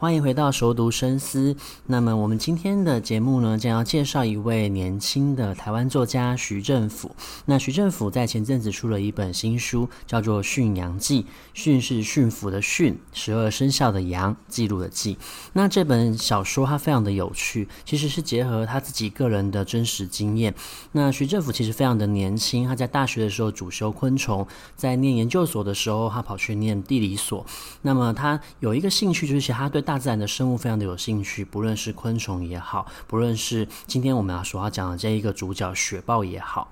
欢迎回到熟读深思。那么，我们今天的节目呢，将要介绍一位年轻的台湾作家徐政府。那徐政府在前阵子出了一本新书，叫做《驯羊记》。驯是驯服的驯，十二生肖的羊，记录的记。那这本小说它非常的有趣，其实是结合他自己个人的真实经验。那徐政府其实非常的年轻，他在大学的时候主修昆虫，在念研究所的时候，他跑去念地理所。那么他有一个兴趣，就是他对大自然的生物非常的有兴趣，不论是昆虫也好，不论是今天我们要所要讲的这一个主角雪豹也好，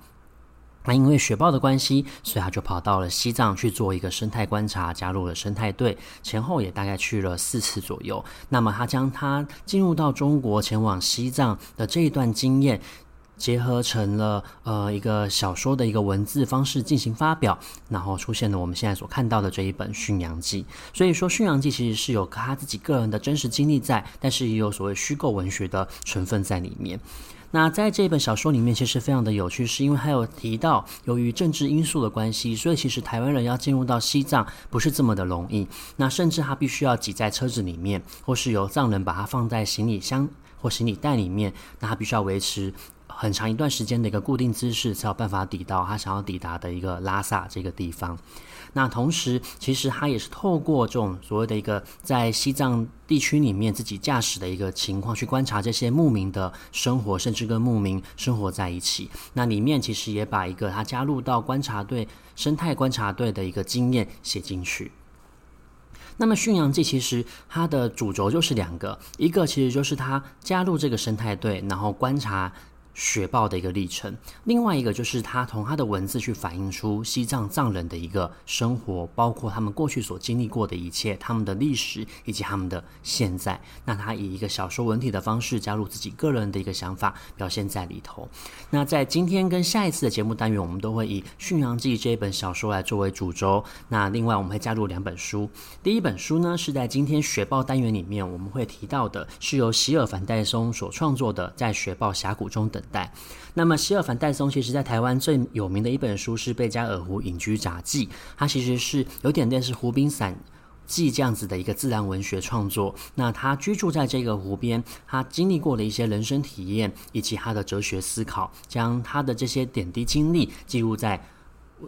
那因为雪豹的关系，所以他就跑到了西藏去做一个生态观察，加入了生态队，前后也大概去了四次左右。那么他将他进入到中国，前往西藏的这一段经验。结合成了呃一个小说的一个文字方式进行发表，然后出现了我们现在所看到的这一本《驯羊记》。所以说，《驯羊记》其实是有他自己个人的真实经历在，但是也有所谓虚构文学的成分在里面。那在这本小说里面，其实非常的有趣，是因为他有提到，由于政治因素的关系，所以其实台湾人要进入到西藏不是这么的容易。那甚至他必须要挤在车子里面，或是由藏人把它放在行李箱或行李袋里面，那他必须要维持。很长一段时间的一个固定姿势，才有办法抵到他想要抵达的一个拉萨这个地方。那同时，其实他也是透过这种所谓的一个在西藏地区里面自己驾驶的一个情况，去观察这些牧民的生活，甚至跟牧民生活在一起。那里面其实也把一个他加入到观察队、生态观察队的一个经验写进去。那么《驯羊记》其实它的主轴就是两个，一个其实就是他加入这个生态队，然后观察。雪豹的一个历程，另外一个就是他从他的文字去反映出西藏藏人的一个生活，包括他们过去所经历过的一切，他们的历史以及他们的现在。那他以一个小说文体的方式加入自己个人的一个想法，表现在里头。那在今天跟下一次的节目单元，我们都会以《驯羊记》这一本小说来作为主轴。那另外我们会加入两本书，第一本书呢是在今天雪豹单元里面我们会提到的，是由席尔凡戴松所创作的《在雪豹峡谷中等》。代，那么西尔凡戴松其实在台湾最有名的一本书是《贝加尔湖隐居札记》，它其实是有点类似《湖滨散记》这样子的一个自然文学创作。那他居住在这个湖边，他经历过的一些人生体验以及他的哲学思考，将他的这些点滴经历记录在。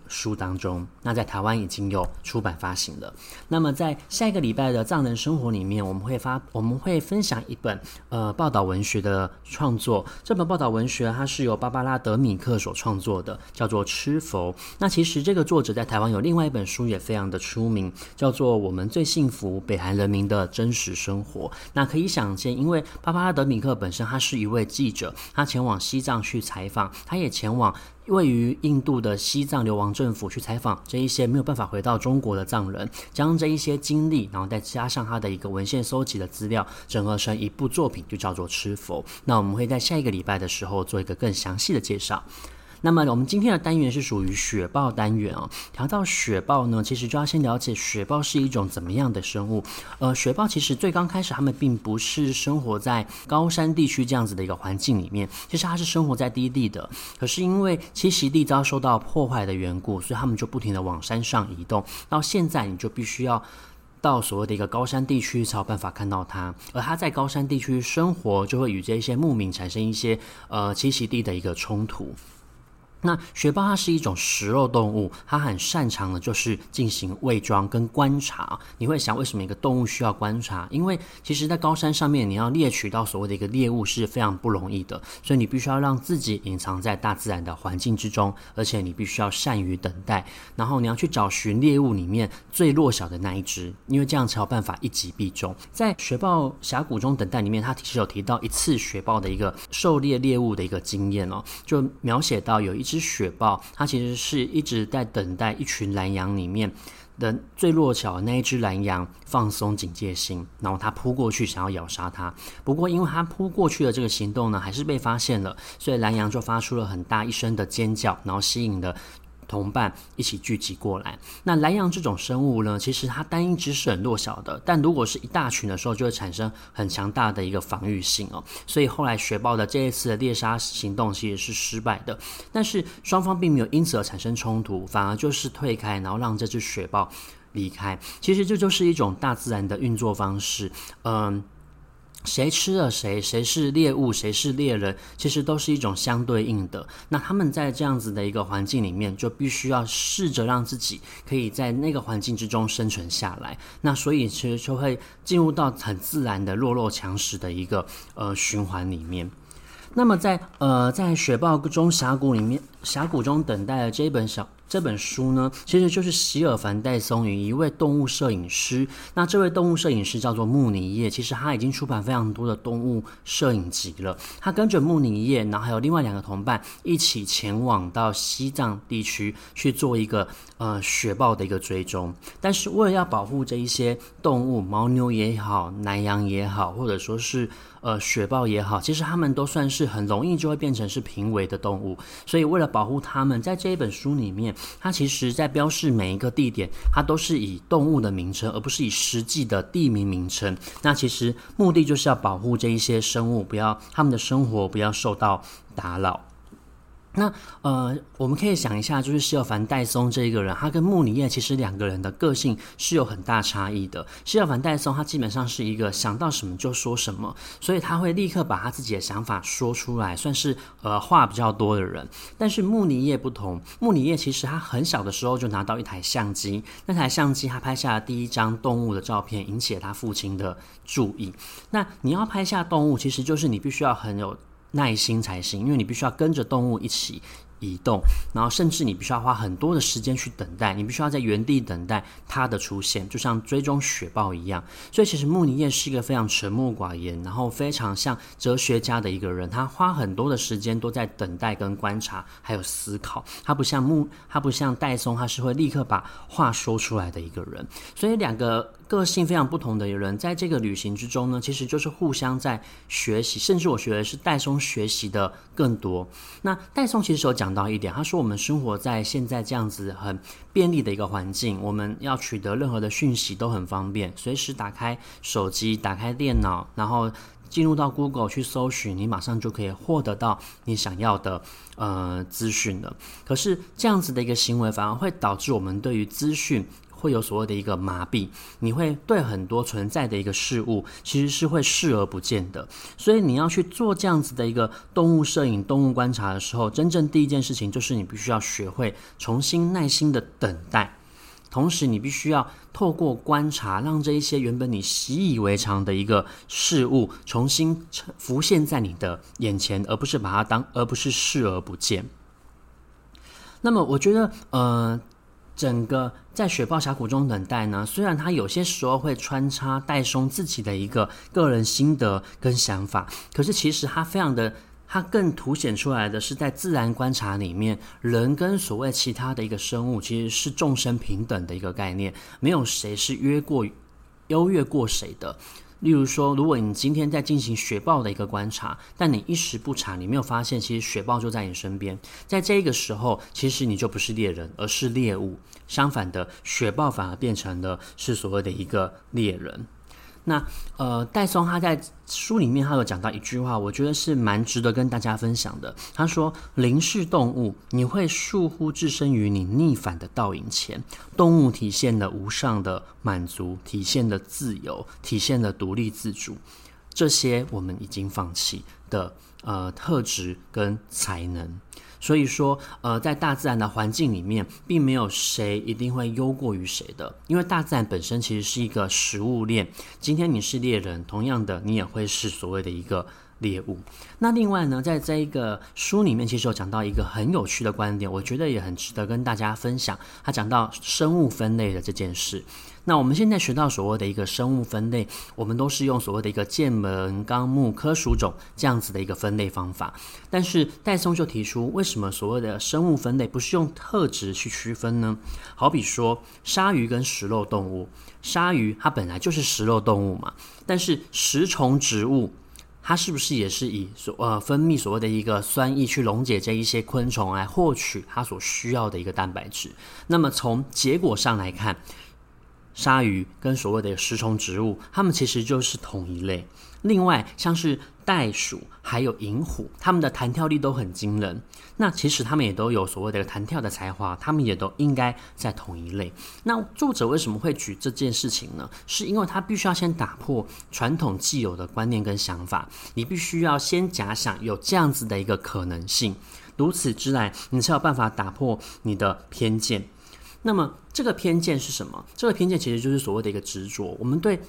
书当中，那在台湾已经有出版发行了。那么在下一个礼拜的藏人生活里面，我们会发我们会分享一本呃报道文学的创作。这本报道文学它是由芭芭拉·德米克所创作的，叫做《吃佛》。那其实这个作者在台湾有另外一本书也非常的出名，叫做《我们最幸福：北韩人民的真实生活》。那可以想见，因为芭芭拉·德米克本身他是一位记者，他前往西藏去采访，他也前往。位于印度的西藏流亡政府去采访这一些没有办法回到中国的藏人，将这一些经历，然后再加上他的一个文献搜集的资料，整合成一部作品，就叫做《吃佛》。那我们会在下一个礼拜的时候做一个更详细的介绍。那么我们今天的单元是属于雪豹单元哦。谈到雪豹呢，其实就要先了解雪豹是一种怎么样的生物。呃，雪豹其实最刚开始，它们并不是生活在高山地区这样子的一个环境里面，其实它是生活在低地的。可是因为栖息地遭受到破坏的缘故，所以它们就不停的往山上移动。到现在，你就必须要到所谓的一个高山地区才有办法看到它。而它在高山地区生活，就会与这些牧民产生一些呃栖息地的一个冲突。那雪豹它是一种食肉动物，它很擅长的就是进行伪装跟观察。你会想，为什么一个动物需要观察？因为其实，在高山上面，你要猎取到所谓的一个猎物是非常不容易的，所以你必须要让自己隐藏在大自然的环境之中，而且你必须要善于等待，然后你要去找寻猎物里面最弱小的那一只，因为这样才有办法一击必中。在雪豹峡谷中等待里面，它其实有提到一次雪豹的一个狩猎猎物的一个经验哦，就描写到有一。只雪豹，它其实是一直在等待一群蓝羊里面的最弱小的那一只蓝羊放松警戒心，然后它扑过去想要咬杀它。不过，因为它扑过去的这个行动呢，还是被发现了，所以蓝羊就发出了很大一声的尖叫，然后吸引了同伴一起聚集过来。那莱羊这种生物呢，其实它单一只是很弱小的，但如果是一大群的时候，就会产生很强大的一个防御性哦。所以后来雪豹的这一次的猎杀行动其实是失败的，但是双方并没有因此而产生冲突，反而就是退开，然后让这只雪豹离开。其实这就是一种大自然的运作方式，嗯。谁吃了谁，谁是猎物，谁是猎人，其实都是一种相对应的。那他们在这样子的一个环境里面，就必须要试着让自己可以在那个环境之中生存下来。那所以其实就会进入到很自然的弱肉强食的一个呃循环里面。那么在呃在雪豹中峡谷里面，峡谷中等待的这一本小。这本书呢，其实就是席尔凡·戴松与一位动物摄影师。那这位动物摄影师叫做穆尼叶，其实他已经出版非常多的动物摄影集了。他跟着穆尼叶，然后还有另外两个同伴一起前往到西藏地区去做一个呃雪豹的一个追踪。但是为了要保护这一些动物，牦牛也好，南羊也好，或者说是呃雪豹也好，其实它们都算是很容易就会变成是濒危的动物。所以为了保护它们，在这一本书里面。它其实，在标示每一个地点，它都是以动物的名称，而不是以实际的地名名称。那其实目的就是要保护这一些生物，不要它们的生活不要受到打扰。那呃，我们可以想一下，就是希尔凡·戴松这一个人，他跟穆尼叶其实两个人的个性是有很大差异的。希尔凡·戴松他基本上是一个想到什么就说什么，所以他会立刻把他自己的想法说出来，算是呃话比较多的人。但是穆尼叶不同，穆尼叶其实他很小的时候就拿到一台相机，那台相机他拍下了第一张动物的照片，引起了他父亲的注意。那你要拍下动物，其实就是你必须要很有。耐心才行，因为你必须要跟着动物一起移动，然后甚至你必须要花很多的时间去等待，你必须要在原地等待它的出现，就像追踪雪豹一样。所以其实穆尼叶是一个非常沉默寡言，然后非常像哲学家的一个人，他花很多的时间都在等待跟观察，还有思考。他不像穆，他不像戴松，他是会立刻把话说出来的一个人。所以两个。个性非常不同的人，在这个旅行之中呢，其实就是互相在学习，甚至我觉得是戴松学习的更多。那戴松其实有讲到一点，他说我们生活在现在这样子很便利的一个环境，我们要取得任何的讯息都很方便，随时打开手机、打开电脑，然后进入到 Google 去搜寻，你马上就可以获得到你想要的呃资讯了。可是这样子的一个行为，反而会导致我们对于资讯。会有所谓的一个麻痹，你会对很多存在的一个事物，其实是会视而不见的。所以你要去做这样子的一个动物摄影、动物观察的时候，真正第一件事情就是你必须要学会重新耐心的等待，同时你必须要透过观察，让这一些原本你习以为常的一个事物重新浮现在你的眼前，而不是把它当，而不是视而不见。那么，我觉得，呃。整个在雪豹峡谷中等待呢，虽然他有些时候会穿插戴松自己的一个个人心得跟想法，可是其实他非常的，他更凸显出来的是在自然观察里面，人跟所谓其他的一个生物其实是众生平等的一个概念，没有谁是约过优越过谁的。例如说，如果你今天在进行雪豹的一个观察，但你一时不察，你没有发现，其实雪豹就在你身边。在这个时候，其实你就不是猎人，而是猎物。相反的，雪豹反而变成了是所谓的一个猎人。那呃，戴松他在书里面他有讲到一句话，我觉得是蛮值得跟大家分享的。他说：“灵是动物，你会束乎置身于你逆反的倒影前。动物体现了无上的满足，体现了自由，体现了独立自主。这些我们已经放弃的呃特质跟才能。”所以说，呃，在大自然的环境里面，并没有谁一定会优过于谁的，因为大自然本身其实是一个食物链。今天你是猎人，同样的，你也会是所谓的一个猎物。那另外呢，在这一个书里面，其实有讲到一个很有趣的观点，我觉得也很值得跟大家分享。他讲到生物分类的这件事。那我们现在学到所谓的一个生物分类，我们都是用所谓的一个界门纲目科属种这样子的一个分类方法。但是戴松就提出，为什么所谓的生物分类不是用特质去区分呢？好比说鲨鱼跟食肉动物，鲨鱼它本来就是食肉动物嘛，但是食虫植物，它是不是也是以所呃分泌所谓的一个酸液去溶解这一些昆虫来获取它所需要的一个蛋白质？那么从结果上来看，鲨鱼跟所谓的食虫植物，它们其实就是同一类。另外，像是袋鼠还有银虎，它们的弹跳力都很惊人。那其实它们也都有所谓的弹跳的才华，它们也都应该在同一类。那作者为什么会举这件事情呢？是因为他必须要先打破传统既有的观念跟想法，你必须要先假想有这样子的一个可能性，如此之来，你才有办法打破你的偏见。那么这个偏见是什么？这个偏见其实就是所谓的一个执着。我们对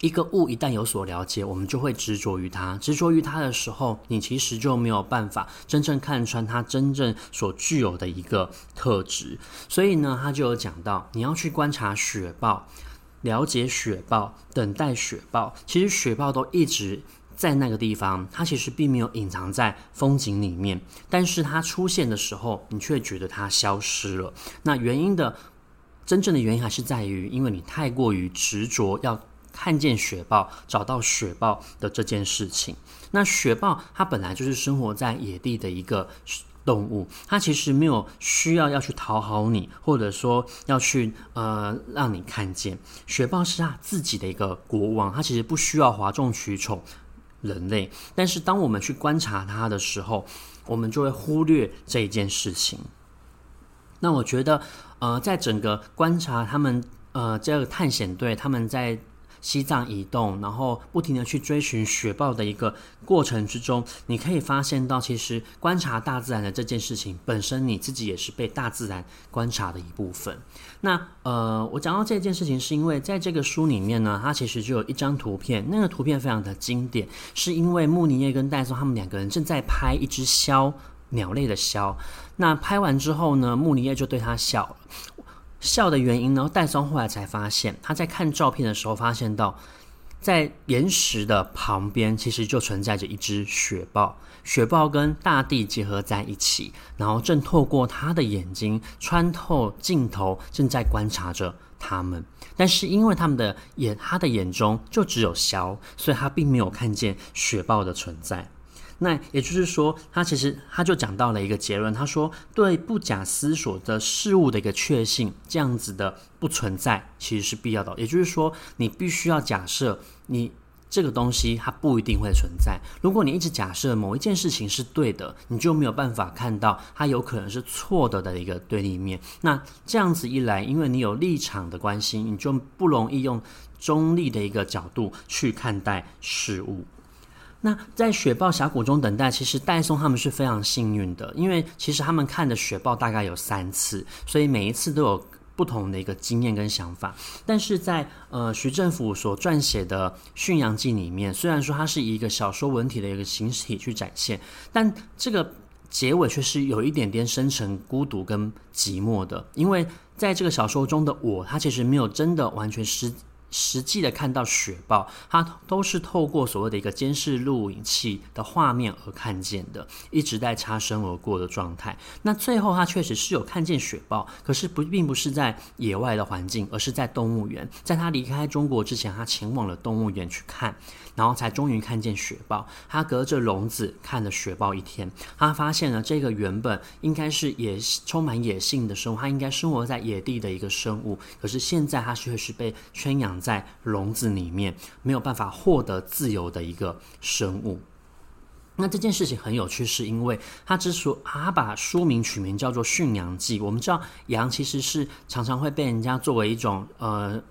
一个物一旦有所了解，我们就会执着于它。执着于它的时候，你其实就没有办法真正看穿它真正所具有的一个特质。所以呢，他就有讲到，你要去观察雪豹，了解雪豹，等待雪豹。其实雪豹都一直在那个地方，它其实并没有隐藏在风景里面，但是它出现的时候，你却觉得它消失了。那原因的真正的原因还是在于，因为你太过于执着要。看见雪豹，找到雪豹的这件事情。那雪豹它本来就是生活在野地的一个动物，它其实没有需要要去讨好你，或者说要去呃让你看见。雪豹是它自己的一个国王，它其实不需要哗众取宠人类。但是当我们去观察它的时候，我们就会忽略这一件事情。那我觉得，呃，在整个观察他们呃这个探险队他们在。西藏移动，然后不停地去追寻雪豹的一个过程之中，你可以发现到，其实观察大自然的这件事情本身，你自己也是被大自然观察的一部分。那呃，我讲到这件事情，是因为在这个书里面呢，它其实就有一张图片，那个图片非常的经典，是因为穆尼叶跟戴松他们两个人正在拍一只鸮，鸟类的鸮。那拍完之后呢，穆尼叶就对他笑了。笑的原因呢？戴松后来才发现，他在看照片的时候发现到，在岩石的旁边其实就存在着一只雪豹。雪豹跟大地结合在一起，然后正透过他的眼睛穿透镜头，正在观察着他们。但是因为他们的眼，他的眼中就只有鸮，所以他并没有看见雪豹的存在。那也就是说，他其实他就讲到了一个结论，他说，对不假思索的事物的一个确信，这样子的不存在其实是必要的。也就是说，你必须要假设你这个东西它不一定会存在。如果你一直假设某一件事情是对的，你就没有办法看到它有可能是错的的一个对立面。那这样子一来，因为你有立场的关系，你就不容易用中立的一个角度去看待事物。那在雪豹峡谷中等待，其实戴松他们是非常幸运的，因为其实他们看的雪豹大概有三次，所以每一次都有不同的一个经验跟想法。但是在呃徐政甫所撰写的《驯羊记》里面，虽然说它是以一个小说文体的一个形体去展现，但这个结尾却是有一点点深沉、孤独跟寂寞的，因为在这个小说中的我，他其实没有真的完全失。实际的看到雪豹，它都是透过所谓的一个监视录影器的画面而看见的，一直在擦身而过的状态。那最后他确实是有看见雪豹，可是不并不是在野外的环境，而是在动物园。在他离开中国之前，他前往了动物园去看，然后才终于看见雪豹。他隔着笼子看了雪豹一天，他发现了这个原本应该是野充满野性的生物，它应该生活在野地的一个生物，可是现在它却是被圈养在笼子里面，没有办法获得自由的一个生物。那这件事情很有趣，是因为他之所以他把书名取名叫做《驯养记》，我们知道羊其实是常常会被人家作为一种呃。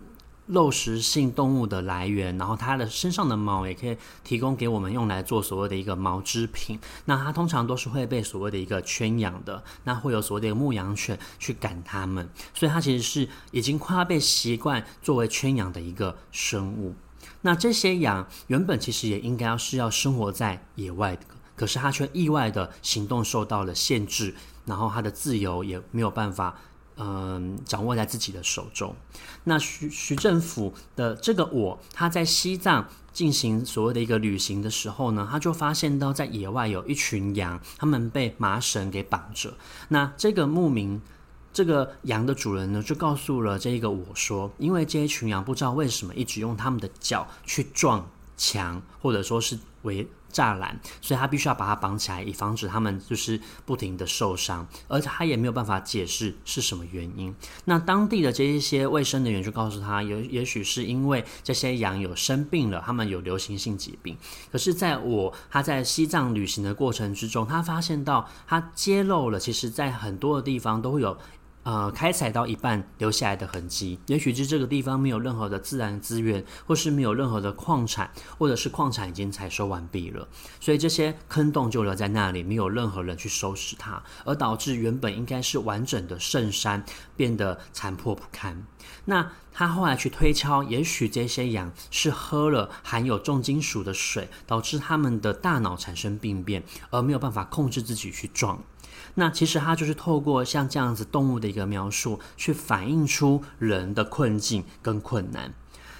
肉食性动物的来源，然后它的身上的毛也可以提供给我们用来做所谓的一个毛织品。那它通常都是会被所谓的一个圈养的，那会有所谓的牧羊犬去赶它们，所以它其实是已经快要被习惯作为圈养的一个生物。那这些羊原本其实也应该要是要生活在野外的，可是它却意外的行动受到了限制，然后它的自由也没有办法。嗯，掌握在自己的手中。那徐徐政甫的这个我，他在西藏进行所谓的一个旅行的时候呢，他就发现到在野外有一群羊，他们被麻绳给绑着。那这个牧民，这个羊的主人呢，就告诉了这个我说，因为这一群羊不知道为什么一直用他们的脚去撞墙，或者说是围栅栏，所以他必须要把它绑起来，以防止他们就是不停的受伤，而且他也没有办法解释是什么原因。那当地的这一些卫生人员就告诉他，也也许是因为这些羊有生病了，他们有流行性疾病。可是，在我他在西藏旅行的过程之中，他发现到他揭露了，其实在很多的地方都会有。呃，开采到一半留下来的痕迹，也许是这个地方没有任何的自然资源，或是没有任何的矿产，或者是矿产已经采收完毕了，所以这些坑洞就留在那里，没有任何人去收拾它，而导致原本应该是完整的圣山变得残破不堪。那他后来去推敲，也许这些羊是喝了含有重金属的水，导致他们的大脑产生病变，而没有办法控制自己去撞。那其实它就是透过像这样子动物的一个描述，去反映出人的困境跟困难。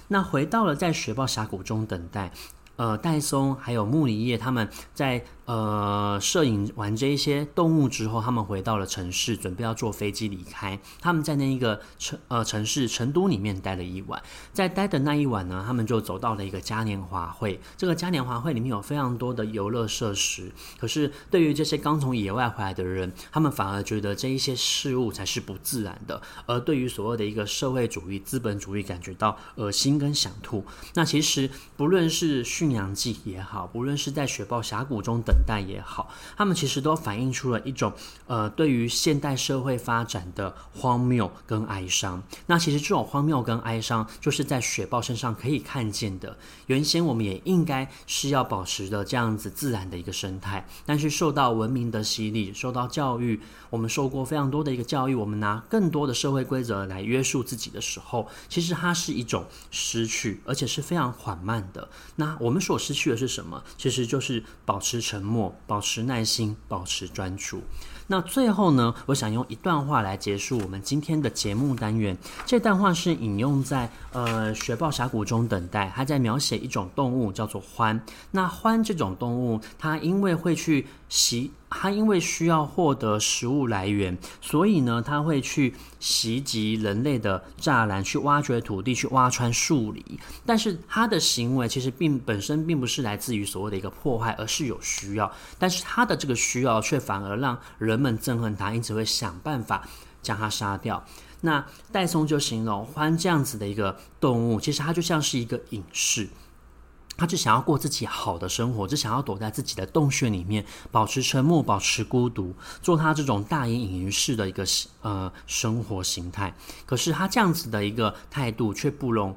那回到了在雪豹峡谷中等待，呃，戴松还有穆里叶他们在。呃，摄影完这一些动物之后，他们回到了城市，准备要坐飞机离开。他们在那一个城呃城市成都里面待了一晚，在待的那一晚呢，他们就走到了一个嘉年华会。这个嘉年华会里面有非常多的游乐设施，可是对于这些刚从野外回来的人，他们反而觉得这一些事物才是不自然的。而对于所谓的一个社会主义、资本主义，感觉到恶心跟想吐。那其实不论是驯养记也好，不论是在雪豹峡谷中等。代也好，他们其实都反映出了一种呃，对于现代社会发展的荒谬跟哀伤。那其实这种荒谬跟哀伤，就是在雪豹身上可以看见的。原先我们也应该是要保持的这样子自然的一个生态，但是受到文明的洗礼，受到教育，我们受过非常多的一个教育，我们拿更多的社会规则来约束自己的时候，其实它是一种失去，而且是非常缓慢的。那我们所失去的是什么？其实就是保持成沉默。保持耐心，保持专注。那最后呢，我想用一段话来结束我们今天的节目单元。这段话是引用在呃雪豹峡谷中等待，他在描写一种动物叫做獾。那獾这种动物，它因为会去袭，它因为需要获得食物来源，所以呢，它会去袭击人类的栅栏，去挖掘土地，去挖穿树篱。但是它的行为其实并本身并不是来自于所谓的一个破坏，而是有需要。但是它的这个需要却反而让人。人们憎恨他，因此会想办法将他杀掉。那戴松就形容獾这样子的一个动物，其实它就像是一个隐士，他就想要过自己好的生活，就想要躲在自己的洞穴里面，保持沉默，保持孤独，做他这种大隐隐于市的一个呃生活形态。可是他这样子的一个态度却不容，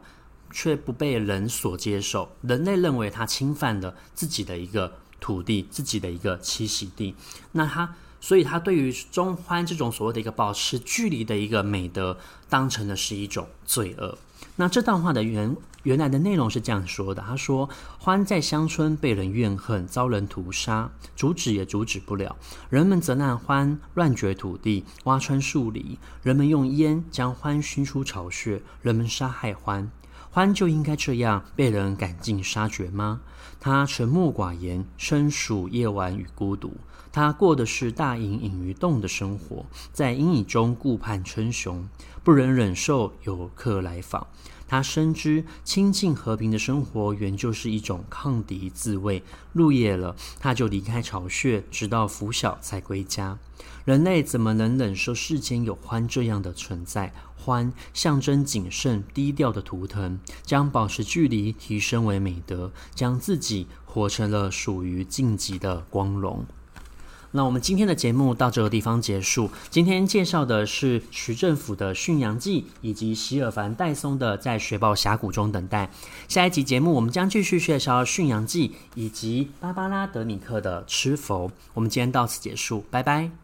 却不被人所接受。人类认为他侵犯了自己的一个土地，自己的一个栖息地。那他。所以，他对于中欢这种所谓的一个保持距离的一个美德，当成的是一种罪恶。那这段话的原原来的内容是这样说的：他说，獾在乡村被人怨恨，遭人屠杀，阻止也阻止不了。人们责难獾乱掘土地，挖穿树篱；人们用烟将獾熏出巢穴，人们杀害獾。獾就应该这样被人赶尽杀绝吗？他沉默寡言，身属夜晚与孤独。他过的是大隐隐于洞的生活，在阴影中顾盼称雄，不忍忍受有客来访。他深知清静和平的生活原就是一种抗敌自卫。入夜了，他就离开巢穴，直到拂晓才归家。人类怎么能忍受世间有獾这样的存在？獾象征谨慎低调的图腾，将保持距离提升为美德，将自己活成了属于晋级的光荣。那我们今天的节目到这个地方结束。今天介绍的是徐政府的《驯羊记》，以及席尔凡·戴松的《在雪豹峡谷中等待》。下一集节目，我们将继续介绍《驯羊记》以及芭芭拉·德米克的《吃佛》。我们今天到此结束，拜拜。